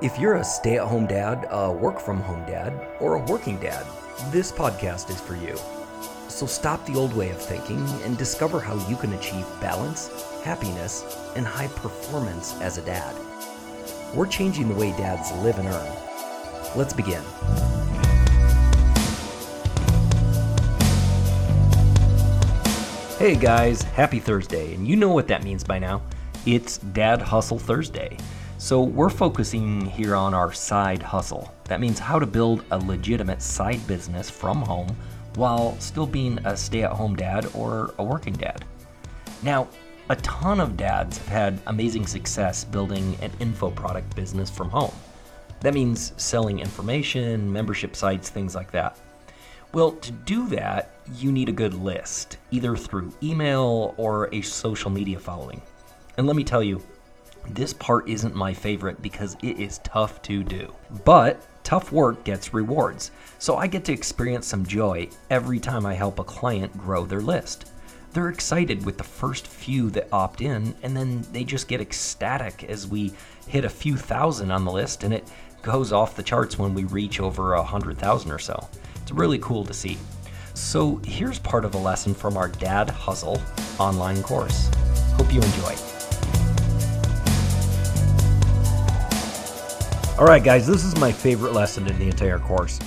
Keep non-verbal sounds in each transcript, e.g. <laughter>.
If you're a stay at home dad, a work from home dad, or a working dad, this podcast is for you. So stop the old way of thinking and discover how you can achieve balance, happiness, and high performance as a dad. We're changing the way dads live and earn. Let's begin. Hey guys, happy Thursday, and you know what that means by now. It's Dad Hustle Thursday. So, we're focusing here on our side hustle. That means how to build a legitimate side business from home while still being a stay at home dad or a working dad. Now, a ton of dads have had amazing success building an info product business from home. That means selling information, membership sites, things like that. Well, to do that, you need a good list, either through email or a social media following. And let me tell you, this part isn't my favorite because it is tough to do. But tough work gets rewards, so I get to experience some joy every time I help a client grow their list. They're excited with the first few that opt in, and then they just get ecstatic as we hit a few thousand on the list, and it goes off the charts when we reach over a hundred thousand or so. It's really cool to see. So here's part of a lesson from our Dad Hustle online course. Hope you enjoy. All right, guys, this is my favorite lesson in the entire course.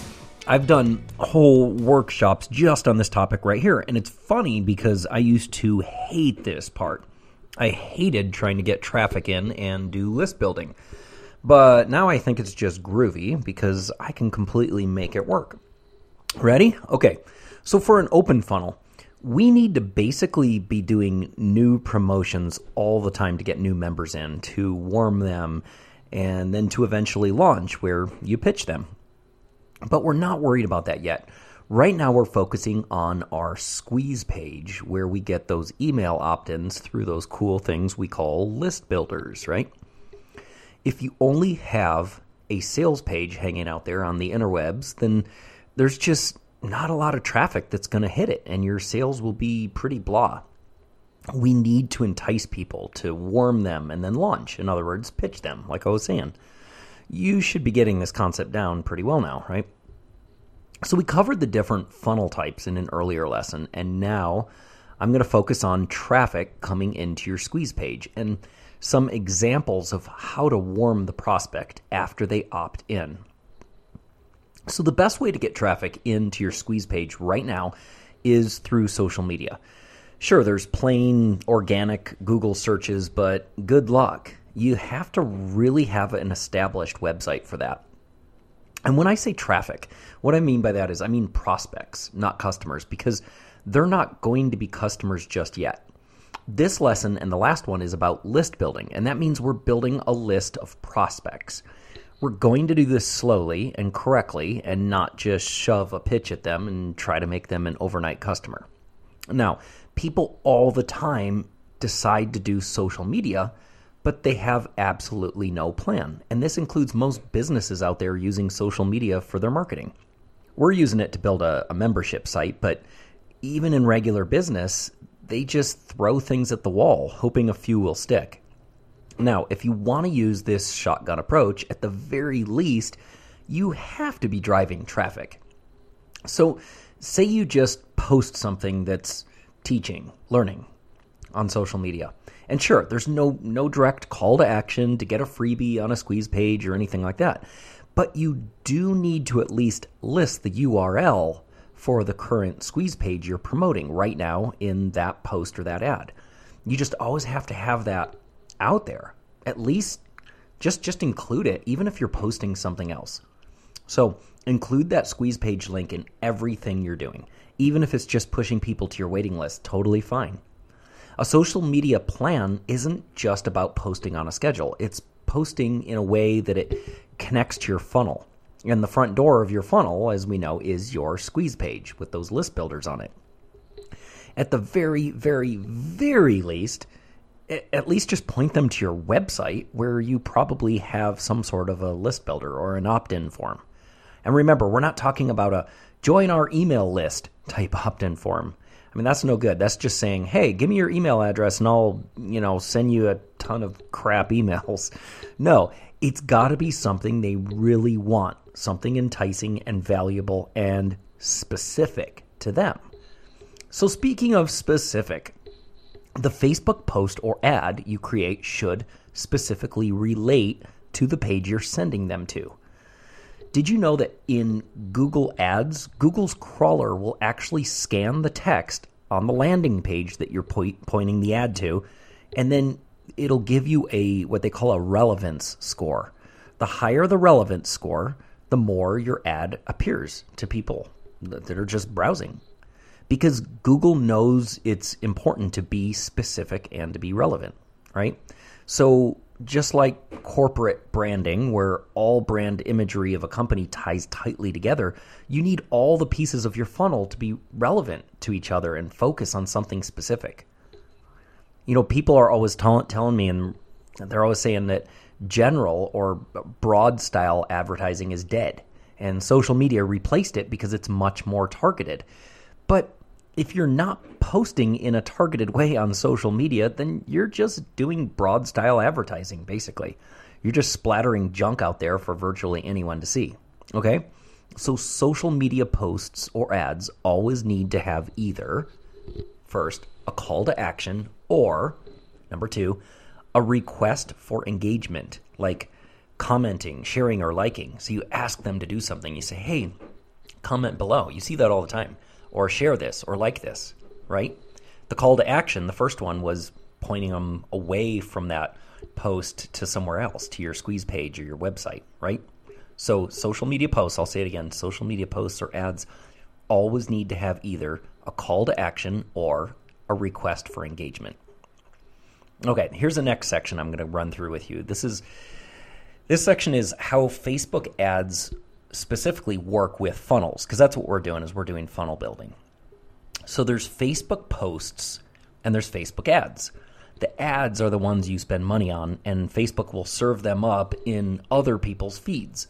I've done whole workshops just on this topic right here, and it's funny because I used to hate this part. I hated trying to get traffic in and do list building. But now I think it's just groovy because I can completely make it work. Ready? Okay. So for an open funnel, we need to basically be doing new promotions all the time to get new members in, to warm them, and then to eventually launch where you pitch them. But we're not worried about that yet. Right now, we're focusing on our squeeze page where we get those email opt ins through those cool things we call list builders, right? If you only have a sales page hanging out there on the interwebs, then there's just not a lot of traffic that's going to hit it, and your sales will be pretty blah. We need to entice people to warm them and then launch. In other words, pitch them, like I was saying. You should be getting this concept down pretty well now, right? So, we covered the different funnel types in an earlier lesson, and now I'm going to focus on traffic coming into your squeeze page and some examples of how to warm the prospect after they opt in. So, the best way to get traffic into your squeeze page right now is through social media. Sure, there's plain organic Google searches, but good luck. You have to really have an established website for that. And when I say traffic, what I mean by that is I mean prospects, not customers, because they're not going to be customers just yet. This lesson and the last one is about list building, and that means we're building a list of prospects. We're going to do this slowly and correctly and not just shove a pitch at them and try to make them an overnight customer. Now, people all the time decide to do social media, but they have absolutely no plan. And this includes most businesses out there using social media for their marketing. We're using it to build a, a membership site, but even in regular business, they just throw things at the wall, hoping a few will stick. Now, if you want to use this shotgun approach, at the very least, you have to be driving traffic. So, say you just post something that's teaching, learning on social media. And sure, there's no no direct call to action to get a freebie on a squeeze page or anything like that. But you do need to at least list the URL for the current squeeze page you're promoting right now in that post or that ad. You just always have to have that out there. At least just just include it even if you're posting something else. So, include that squeeze page link in everything you're doing. Even if it's just pushing people to your waiting list, totally fine. A social media plan isn't just about posting on a schedule. It's posting in a way that it connects to your funnel. And the front door of your funnel, as we know, is your squeeze page with those list builders on it. At the very, very, very least, at least just point them to your website where you probably have some sort of a list builder or an opt in form. And remember, we're not talking about a join our email list type opt in form. I mean, that's no good. That's just saying, hey, give me your email address and I'll, you know, send you a ton of crap <laughs> emails. No, it's got to be something they really want, something enticing and valuable and specific to them. So, speaking of specific, the Facebook post or ad you create should specifically relate to the page you're sending them to. Did you know that in Google Ads, Google's crawler will actually scan the text on the landing page that you're po- pointing the ad to, and then it'll give you a what they call a relevance score. The higher the relevance score, the more your ad appears to people that are just browsing. Because Google knows it's important to be specific and to be relevant, right? So just like corporate branding, where all brand imagery of a company ties tightly together, you need all the pieces of your funnel to be relevant to each other and focus on something specific. You know, people are always t- telling me, and they're always saying that general or broad style advertising is dead, and social media replaced it because it's much more targeted. But if you're not posting in a targeted way on social media, then you're just doing broad style advertising, basically. You're just splattering junk out there for virtually anyone to see. Okay? So, social media posts or ads always need to have either, first, a call to action, or, number two, a request for engagement, like commenting, sharing, or liking. So, you ask them to do something. You say, hey, comment below. You see that all the time or share this or like this, right? The call to action, the first one was pointing them away from that post to somewhere else, to your squeeze page or your website, right? So, social media posts, I'll say it again social media posts or ads always need to have either a call to action or a request for engagement. Okay, here's the next section I'm going to run through with you. This is this section is how Facebook ads specifically work with funnels because that's what we're doing is we're doing funnel building. So there's Facebook posts and there's Facebook ads. The ads are the ones you spend money on and Facebook will serve them up in other people's feeds.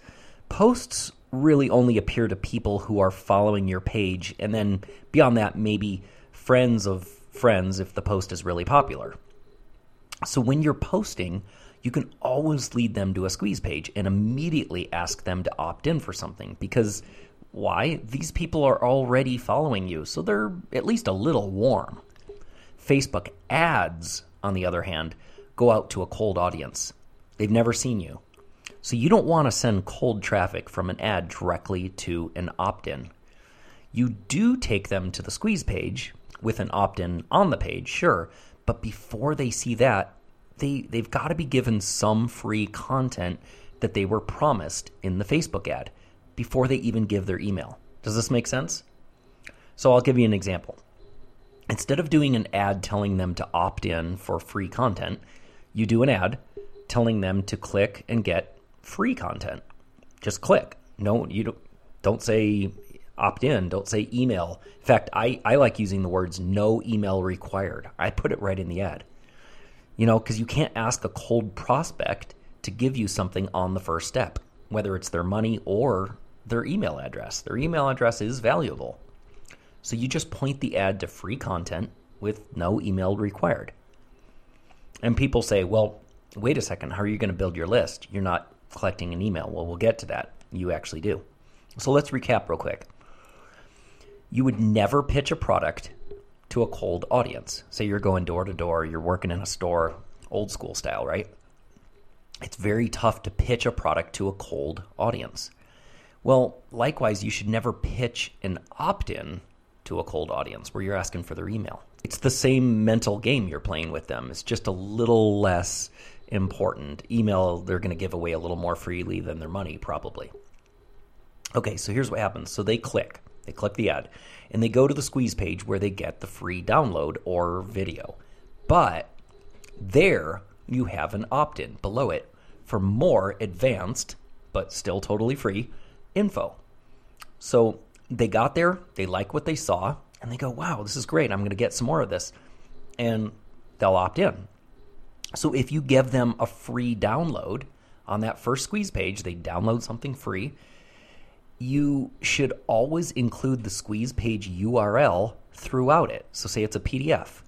Posts really only appear to people who are following your page and then beyond that maybe friends of friends if the post is really popular. So when you're posting, you can always lead them to a squeeze page and immediately ask them to opt in for something because why? These people are already following you, so they're at least a little warm. Facebook ads, on the other hand, go out to a cold audience. They've never seen you. So you don't want to send cold traffic from an ad directly to an opt in. You do take them to the squeeze page with an opt in on the page, sure, but before they see that, they they've got to be given some free content that they were promised in the Facebook ad before they even give their email. Does this make sense? So I'll give you an example. Instead of doing an ad telling them to opt in for free content, you do an ad telling them to click and get free content. Just click. No, you don't, don't say opt in, don't say email. In fact, I, I like using the words no email required. I put it right in the ad. You know, because you can't ask a cold prospect to give you something on the first step, whether it's their money or their email address. Their email address is valuable. So you just point the ad to free content with no email required. And people say, well, wait a second, how are you going to build your list? You're not collecting an email. Well, we'll get to that. You actually do. So let's recap real quick. You would never pitch a product to a cold audience. Say you're going door to door, you're working in a store, old school style, right? It's very tough to pitch a product to a cold audience. Well, likewise, you should never pitch an opt in to a cold audience where you're asking for their email. It's the same mental game you're playing with them. It's just a little less important. Email, they're going to give away a little more freely than their money, probably. Okay, so here's what happens. So they click, they click the ad and they go to the squeeze page where they get the free download or video. But there you have an opt in below it for more advanced, but still totally free info. So they got there, they like what they saw, and they go, wow, this is great. I'm going to get some more of this. And they'll opt in. So if you give them a free download on that first squeeze page, they download something free you should always include the squeeze page URL throughout it. So, say it's a PDF.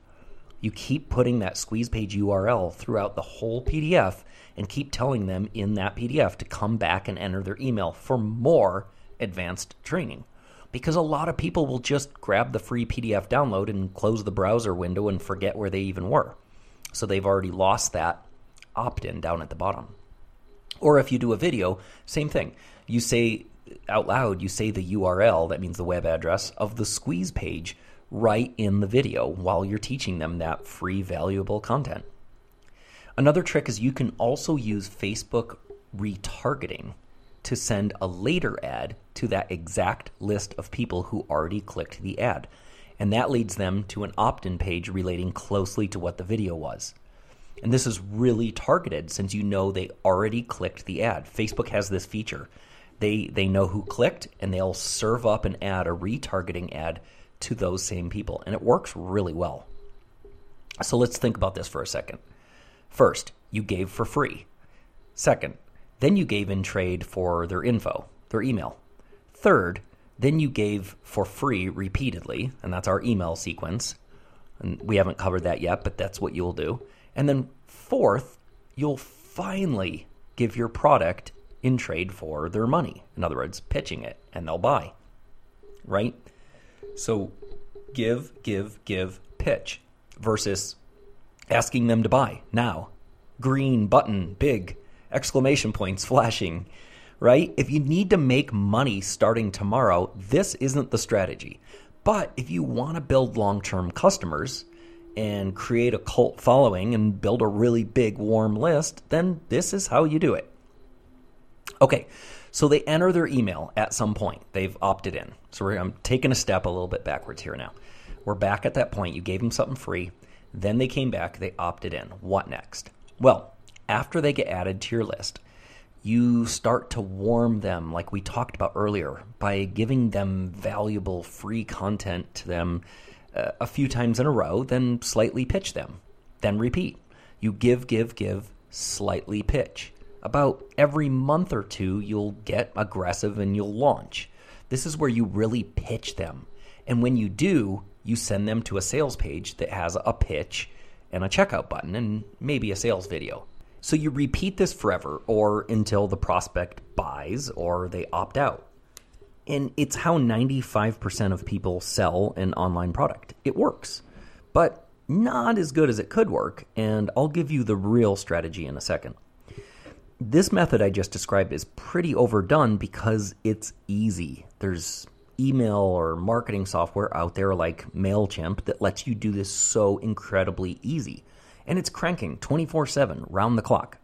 You keep putting that squeeze page URL throughout the whole PDF and keep telling them in that PDF to come back and enter their email for more advanced training. Because a lot of people will just grab the free PDF download and close the browser window and forget where they even were. So they've already lost that opt in down at the bottom. Or if you do a video, same thing. You say out loud, you say the URL, that means the web address, of the squeeze page right in the video while you're teaching them that free, valuable content. Another trick is you can also use Facebook retargeting to send a later ad to that exact list of people who already clicked the ad. And that leads them to an opt in page relating closely to what the video was. And this is really targeted since you know they already clicked the ad. Facebook has this feature. They they know who clicked and they'll serve up an ad, a retargeting ad to those same people. And it works really well. So let's think about this for a second. First, you gave for free. Second, then you gave in trade for their info, their email. Third, then you gave for free repeatedly, and that's our email sequence. And we haven't covered that yet, but that's what you'll do. And then fourth, you'll finally give your product in trade for their money. In other words, pitching it and they'll buy. Right? So give, give, give, pitch versus asking them to buy now. Green button, big, exclamation points <laughs> flashing. Right? If you need to make money starting tomorrow, this isn't the strategy. But if you want to build long term customers, and create a cult following and build a really big warm list, then this is how you do it. Okay, so they enter their email at some point. They've opted in. So I'm taking a step a little bit backwards here now. We're back at that point. You gave them something free. Then they came back, they opted in. What next? Well, after they get added to your list, you start to warm them, like we talked about earlier, by giving them valuable free content to them uh, a few times in a row, then slightly pitch them, then repeat. You give, give, give, slightly pitch. About every month or two, you'll get aggressive and you'll launch. This is where you really pitch them. And when you do, you send them to a sales page that has a pitch and a checkout button and maybe a sales video. So you repeat this forever or until the prospect buys or they opt out. And it's how 95% of people sell an online product. It works, but not as good as it could work. And I'll give you the real strategy in a second. This method I just described is pretty overdone because it's easy. There's email or marketing software out there like MailChimp that lets you do this so incredibly easy. And it's cranking 24 7, round the clock.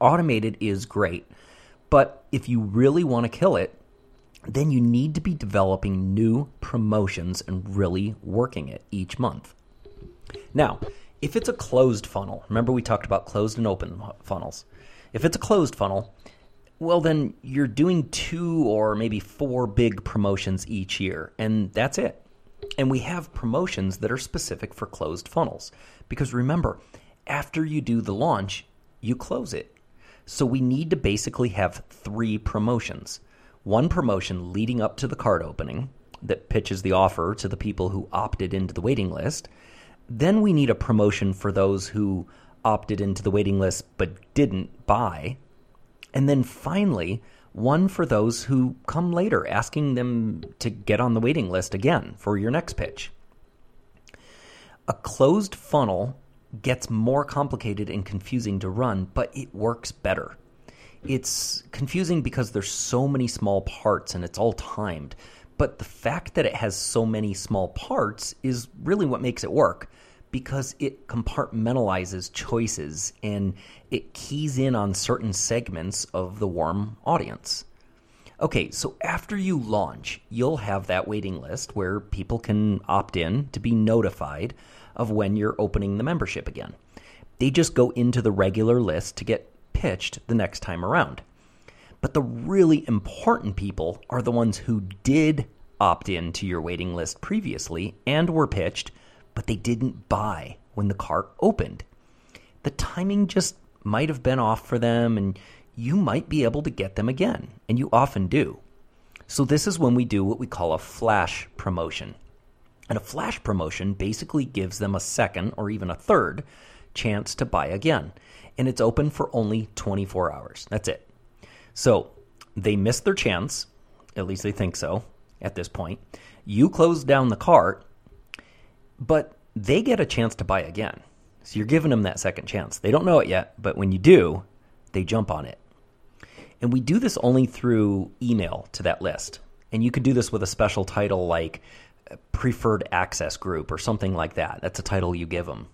Automated is great, but if you really want to kill it, then you need to be developing new promotions and really working it each month. Now, if it's a closed funnel, remember we talked about closed and open funnels. If it's a closed funnel, well, then you're doing two or maybe four big promotions each year, and that's it. And we have promotions that are specific for closed funnels. Because remember, after you do the launch, you close it. So we need to basically have three promotions one promotion leading up to the card opening that pitches the offer to the people who opted into the waiting list. Then we need a promotion for those who opted into the waiting list but didn't buy. And then finally, one for those who come later, asking them to get on the waiting list again for your next pitch. A closed funnel gets more complicated and confusing to run, but it works better it's confusing because there's so many small parts and it's all timed. But the fact that it has so many small parts is really what makes it work because it compartmentalizes choices and it keys in on certain segments of the warm audience. Okay, so after you launch, you'll have that waiting list where people can opt in to be notified of when you're opening the membership again. They just go into the regular list to get pitched the next time around. But the really important people are the ones who did opt in to your waiting list previously and were pitched, but they didn't buy when the cart opened. The timing just might have been off for them, and you might be able to get them again, and you often do. So, this is when we do what we call a flash promotion. And a flash promotion basically gives them a second or even a third chance to buy again. And it's open for only 24 hours. That's it. So they missed their chance, at least they think so at this point. You close down the cart, but they get a chance to buy again. So you're giving them that second chance. They don't know it yet, but when you do, they jump on it. And we do this only through email to that list. And you could do this with a special title like preferred access group or something like that. That's a title you give them.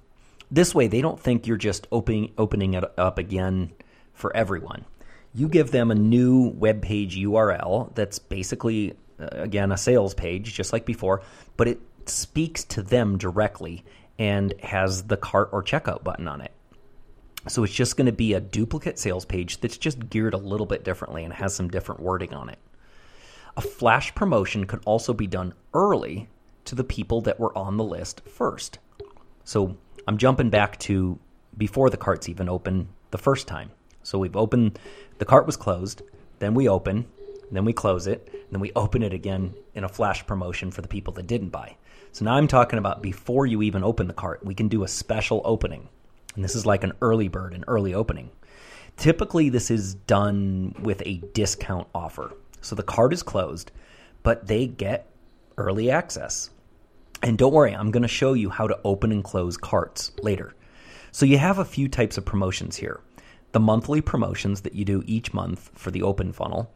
This way, they don't think you're just opening opening it up again for everyone. You give them a new web page URL that's basically uh, again a sales page, just like before, but it speaks to them directly and has the cart or checkout button on it. So it's just going to be a duplicate sales page that's just geared a little bit differently and has some different wording on it. A flash promotion could also be done early to the people that were on the list first. So I'm jumping back to before the cart's even open the first time. So we've opened, the cart was closed, then we open, then we close it, then we open it again in a flash promotion for the people that didn't buy. So now I'm talking about before you even open the cart, we can do a special opening. And this is like an early bird, an early opening. Typically, this is done with a discount offer. So the cart is closed, but they get early access. And don't worry, I'm going to show you how to open and close carts later. So you have a few types of promotions here. The monthly promotions that you do each month for the open funnel,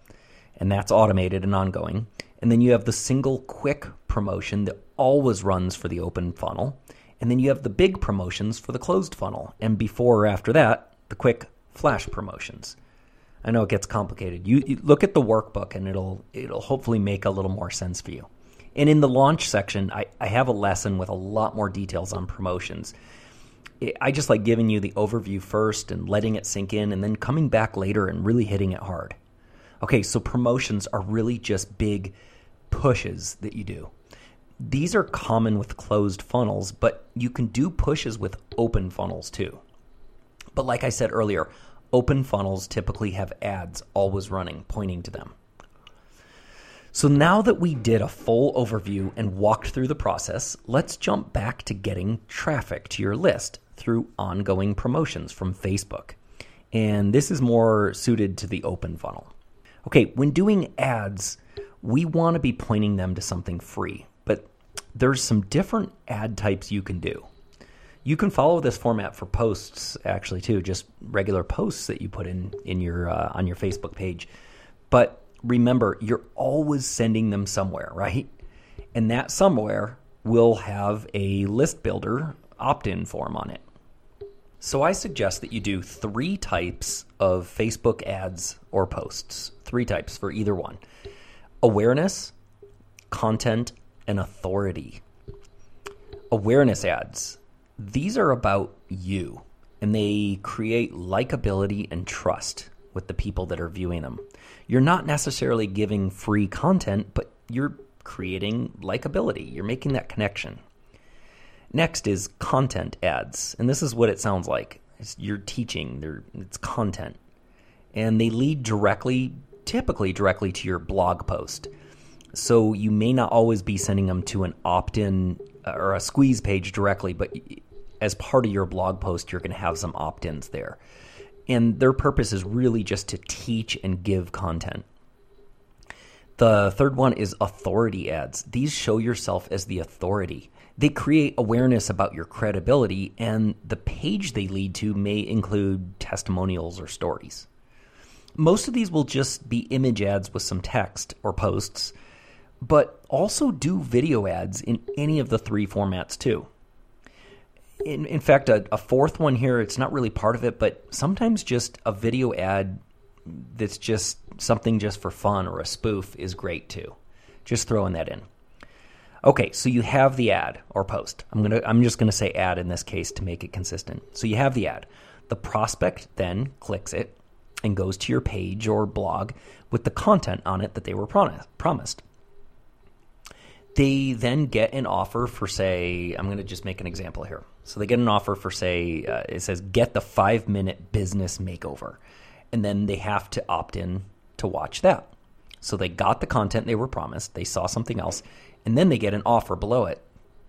and that's automated and ongoing. And then you have the single quick promotion that always runs for the open funnel. And then you have the big promotions for the closed funnel. And before or after that, the quick flash promotions. I know it gets complicated. You, you, look at the workbook and it'll it'll hopefully make a little more sense for you. And in the launch section, I, I have a lesson with a lot more details on promotions. I just like giving you the overview first and letting it sink in and then coming back later and really hitting it hard. Okay, so promotions are really just big pushes that you do. These are common with closed funnels, but you can do pushes with open funnels too. But like I said earlier, open funnels typically have ads always running, pointing to them. So now that we did a full overview and walked through the process, let's jump back to getting traffic to your list through ongoing promotions from Facebook. And this is more suited to the open funnel. Okay, when doing ads, we want to be pointing them to something free, there's some different ad types you can do. You can follow this format for posts actually too, just regular posts that you put in in your uh, on your Facebook page. But remember, you're always sending them somewhere, right? And that somewhere will have a list builder opt-in form on it. So I suggest that you do three types of Facebook ads or posts. Three types for either one. Awareness, content, and authority. Awareness ads these are about you and they create likability and trust with the people that are viewing them. You're not necessarily giving free content, but you're creating likability. You're making that connection. Next is content ads, and this is what it sounds like. It's, you're teaching, it's content. And they lead directly, typically directly to your blog post. So you may not always be sending them to an opt in uh, or a squeeze page directly, but as part of your blog post, you're going to have some opt ins there. And their purpose is really just to teach and give content. The third one is authority ads. These show yourself as the authority. They create awareness about your credibility, and the page they lead to may include testimonials or stories. Most of these will just be image ads with some text or posts, but also do video ads in any of the three formats too in, in fact, a, a, fourth one here, it's not really part of it, but sometimes just a video ad that's just something just for fun or a spoof is great too. Just throwing that in. Okay, so you have the ad or post. I'm gonna I'm just gonna say ad in this case to make it consistent. So you have the ad. The prospect then clicks it and goes to your page or blog with the content on it that they were promised they then get an offer for say i'm going to just make an example here so they get an offer for say uh, it says get the five minute business makeover and then they have to opt in to watch that so they got the content they were promised they saw something else and then they get an offer below it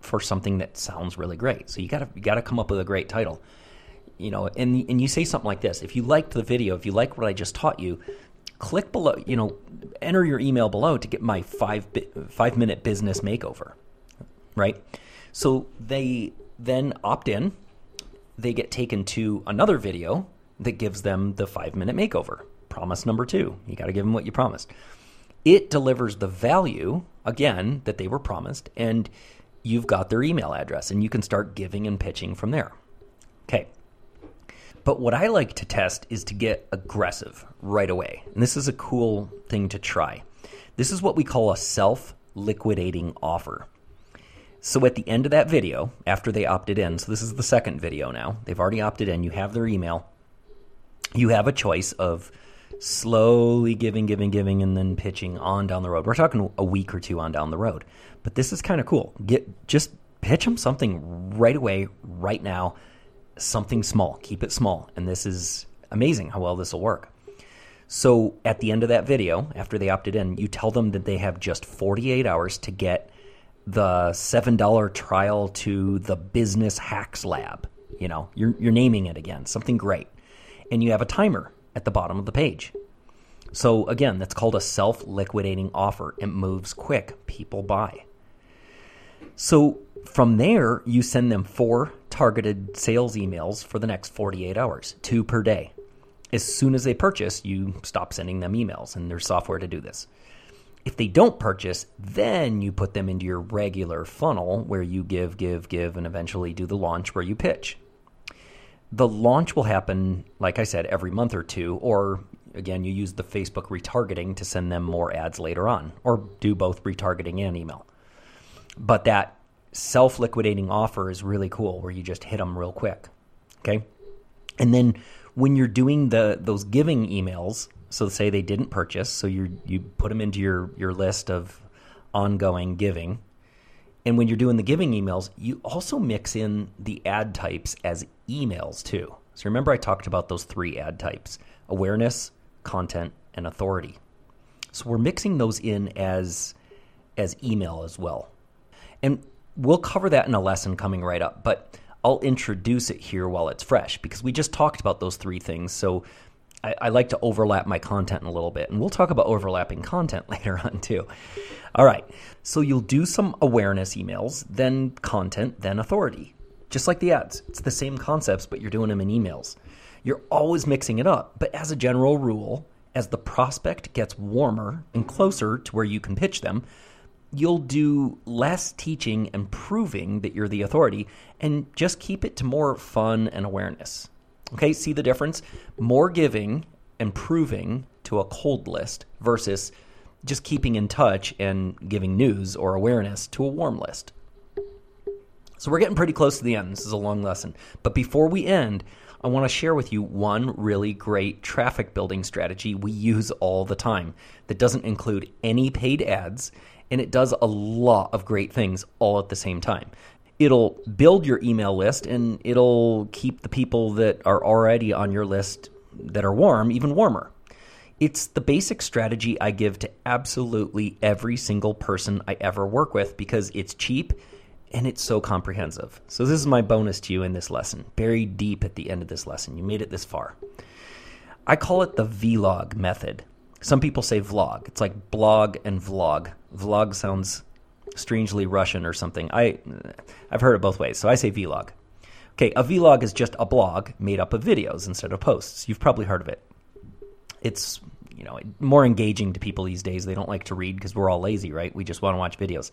for something that sounds really great. So you got to you got to come up with a great title. You know, and and you say something like this. If you liked the video, if you like what I just taught you, click below, you know, enter your email below to get my 5 5 minute business makeover. Right? So they then opt in, they get taken to another video that gives them the 5 minute makeover. Promise number 2. You got to give them what you promised. It delivers the value again that they were promised and you've got their email address and you can start giving and pitching from there. Okay. But what I like to test is to get aggressive right away. And this is a cool thing to try. This is what we call a self liquidating offer. So at the end of that video, after they opted in, so this is the second video now, they've already opted in, you have their email, you have a choice of slowly giving, giving, giving, and then pitching on down the road. We're talking a week or two on down the road. But this is kind of cool. Get just pitch them something right away, right now, something small. Keep it small. And this is amazing how well this will work. So at the end of that video, after they opted in, you tell them that they have just 48 hours to get the $7 trial to the Business Hacks Lab. You know, you're, you're naming it again, something great. And you have a timer at the bottom of the page. So again, that's called a self liquidating offer. It moves quick, people buy. So from there, you send them four targeted sales emails for the next 48 hours, two per day. As soon as they purchase, you stop sending them emails, and there's software to do this. If they don't purchase, then you put them into your regular funnel where you give, give, give, and eventually do the launch where you pitch. The launch will happen, like I said, every month or two, or again, you use the Facebook retargeting to send them more ads later on, or do both retargeting and email. But that self liquidating offer is really cool where you just hit them real quick. Okay. And then when you're doing the those giving emails, so say they didn't purchase, so you you put them into your your list of ongoing giving. And when you're doing the giving emails, you also mix in the ad types as emails too. So remember I talked about those three ad types: awareness, content, and authority. So we're mixing those in as as email as well. And we'll cover that in a lesson coming right up, but I'll introduce it here while it's fresh because we just talked about those three things. So I, I, like to overlap my content a little bit, and we'll talk about overlapping content <laughs> later on too. All right, so you'll do some awareness emails, then content, then authority, just like the ads. It's the same concepts, but you're doing them in emails. You're always mixing it up, but as a general rule, as the prospect gets warmer and closer to where you can pitch them, you'll do less teaching and proving that you're the authority and just keep it to more fun and awareness. Okay, see the difference? More giving and proving to a cold list versus just keeping in touch and giving news or awareness to a warm list. So we're getting pretty close to the end. This is a long lesson. But before we end, I want to share with you one really great traffic building strategy we use all the time that doesn't include any paid ads and it does a lot of great things all at the same time. It'll build your email list and it'll keep the people that are already on your list that are warm even warmer. It's the basic strategy I give to absolutely every single person I ever work with because it's cheap and it's so comprehensive. So, this is my bonus to you in this lesson, buried deep at the end of this lesson. You made it this far. I call it the vlog method. Some people say vlog. It's like blog and vlog. Vlog sounds strangely Russian or something. I I've heard it both ways, so I say vlog. Okay, a vlog is just a blog made up of videos instead of posts. You've probably heard of it. It's you know more engaging to people these days. They don't like to read because we're all lazy, right? We just want to watch videos.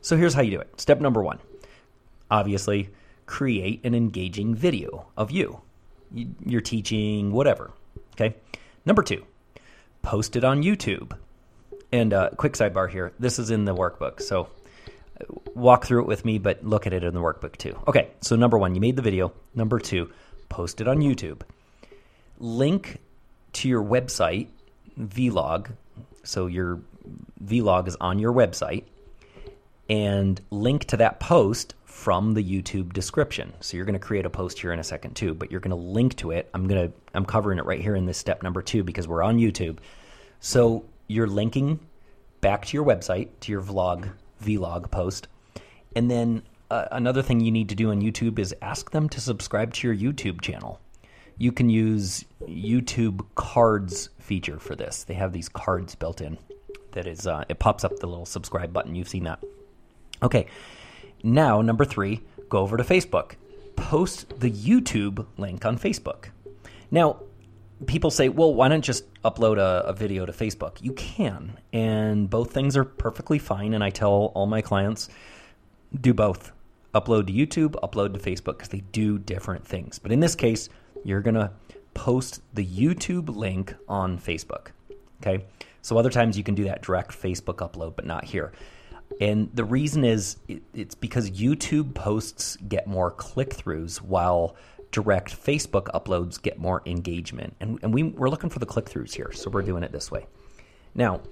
So here's how you do it. Step number one: obviously, create an engaging video of you. You're teaching whatever. Okay. Number two, post it on YouTube. And uh, quick sidebar here this is in the workbook. So uh, walk through it with me, but look at it in the workbook too. Okay, so number one, you made the video. Number two, post it on YouTube. Link to your website, vlog. So your vlog is on your website. And link to that post from the YouTube description. So you're going to create a post here in a second too, but you're going to link to it. I'm going to I'm covering it right here in this step number 2 because we're on YouTube. So you're linking back to your website to your vlog vlog post and then uh, another thing you need to do on YouTube is ask them to subscribe to your YouTube channel. You can use YouTube cards feature for this. They have these cards built in. That is, uh, it pops up the little subscribe button. You've seen that. Okay, now number three, go over to Facebook. Post the YouTube link on Facebook. Now, people say, well, why don't just upload a, a, video to Facebook? You can, and both things are perfectly fine. And I tell all my clients, do both. Upload to YouTube, upload to Facebook, because they do different things. But in this case, you're going to post the YouTube link on Facebook. Okay. So other times you can do that direct Facebook upload, but not here. And the reason is it's because YouTube posts get more click throughs while direct Facebook uploads get more engagement. And, and we, we're looking for the click throughs here. So we're doing it this way. Now,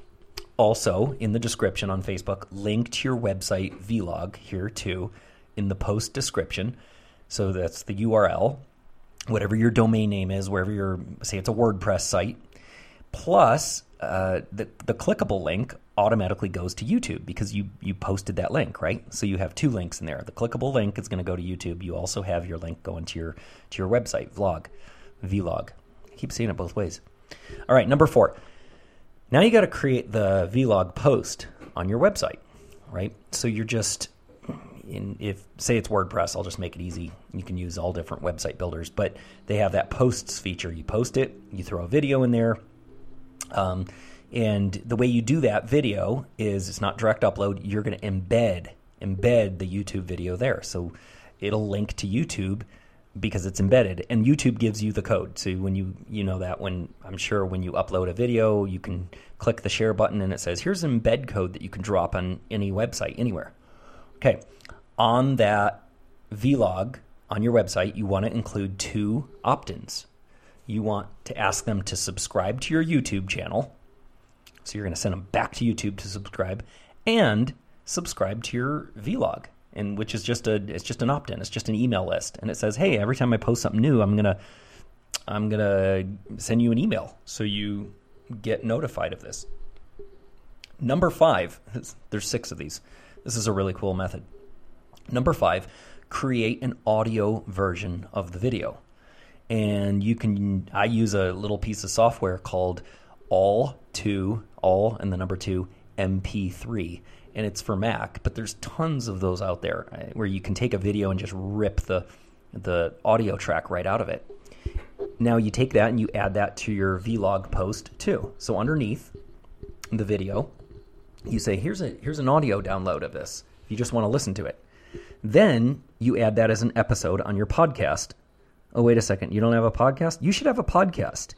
also in the description on Facebook, link to your website vlog here too in the post description. So that's the URL, whatever your domain name is, wherever you're, say it's a WordPress site. Plus, uh, the, the clickable link automatically goes to YouTube because you you posted that link, right? So you have two links in there. The clickable link is going to go to YouTube. You also have your link going to your to your website, vlog, vlog. I keep saying it both ways. All right, number 4. Now you got to create the vlog post on your website, right? So you're just in if say it's WordPress, I'll just make it easy. You can use all different website builders, but they have that posts feature. You post it, you throw a video in there. Um, and the way you do that video is it's not direct upload. You're going to embed embed the YouTube video there. So it'll link to YouTube because it's embedded and YouTube gives you the code. So when you you know that when I'm sure when you upload a video, you can click the share button and it says here's an embed code that you can drop on any website anywhere. Okay. On that vlog on your website, you want to include two opt-ins. You want to ask them to subscribe to your YouTube channel so you're going to send them back to YouTube to subscribe and subscribe to your vlog, and which is just a it's just an opt-in. It's just an email list, and it says, hey, every time I post something new, I'm gonna I'm gonna send you an email so you get notified of this. Number five, <laughs> there's six of these. This is a really cool method. Number five, create an audio version of the video. And you can, I use a little piece of software called All two all and the number two MP3 and it's for Mac, but there's tons of those out there right, where you can take a video and just rip the the audio track right out of it. Now you take that and you add that to your vlog post too. So underneath the video, you say here's a here's an audio download of this. If you just want to listen to it. Then you add that as an episode on your podcast. Oh wait a second, you don't have a podcast? You should have a podcast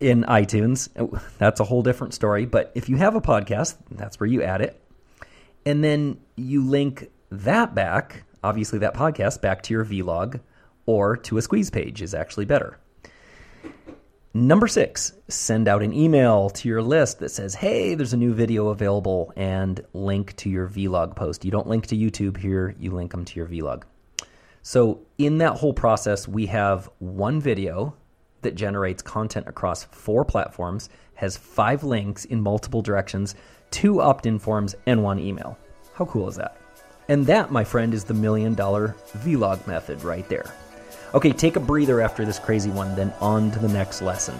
in iTunes. Oh, that's a whole different story. But if you have a podcast, that's where you add it. And then you link that back, obviously, that podcast back to your vlog or to a squeeze page is actually better. Number six, send out an email to your list that says, hey, there's a new video available and link to your vlog post. You don't link to YouTube here, you link them to your vlog. So, in that whole process, we have one video that generates content across four platforms, has five links in multiple directions, two opt in forms, and one email. How cool is that? And that, my friend, is the million dollar vlog method right there. Okay, take a breather after this crazy one, then on to the next lesson.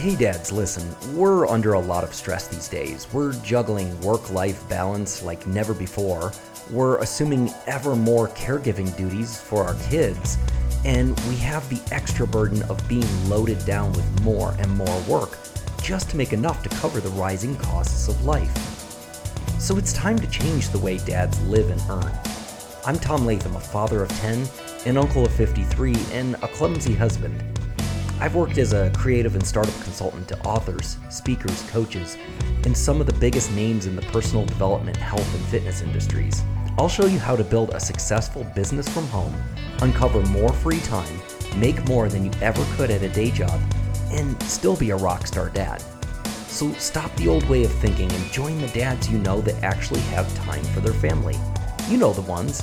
Hey dads, listen, we're under a lot of stress these days. We're juggling work life balance like never before we're assuming ever more caregiving duties for our kids, and we have the extra burden of being loaded down with more and more work just to make enough to cover the rising costs of life. So it's time to change the way dads live and earn. I'm Tom Latham, a father of 10, an uncle of 53, and a clumsy husband. I've worked as a creative and startup consultant to authors, speakers, coaches, and some of the biggest names in the personal development, health, and fitness industries. I'll show you how to build a successful business from home, uncover more free time, make more than you ever could at a day job, and still be a rock star dad. So stop the old way of thinking and join the dads you know that actually have time for their family. You know the ones.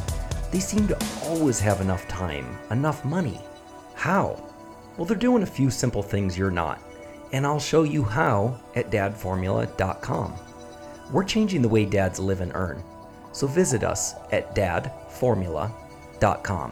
They seem to always have enough time, enough money. How? Well, they're doing a few simple things you're not. And I'll show you how at dadformula.com. We're changing the way dads live and earn. So visit us at dadformula.com.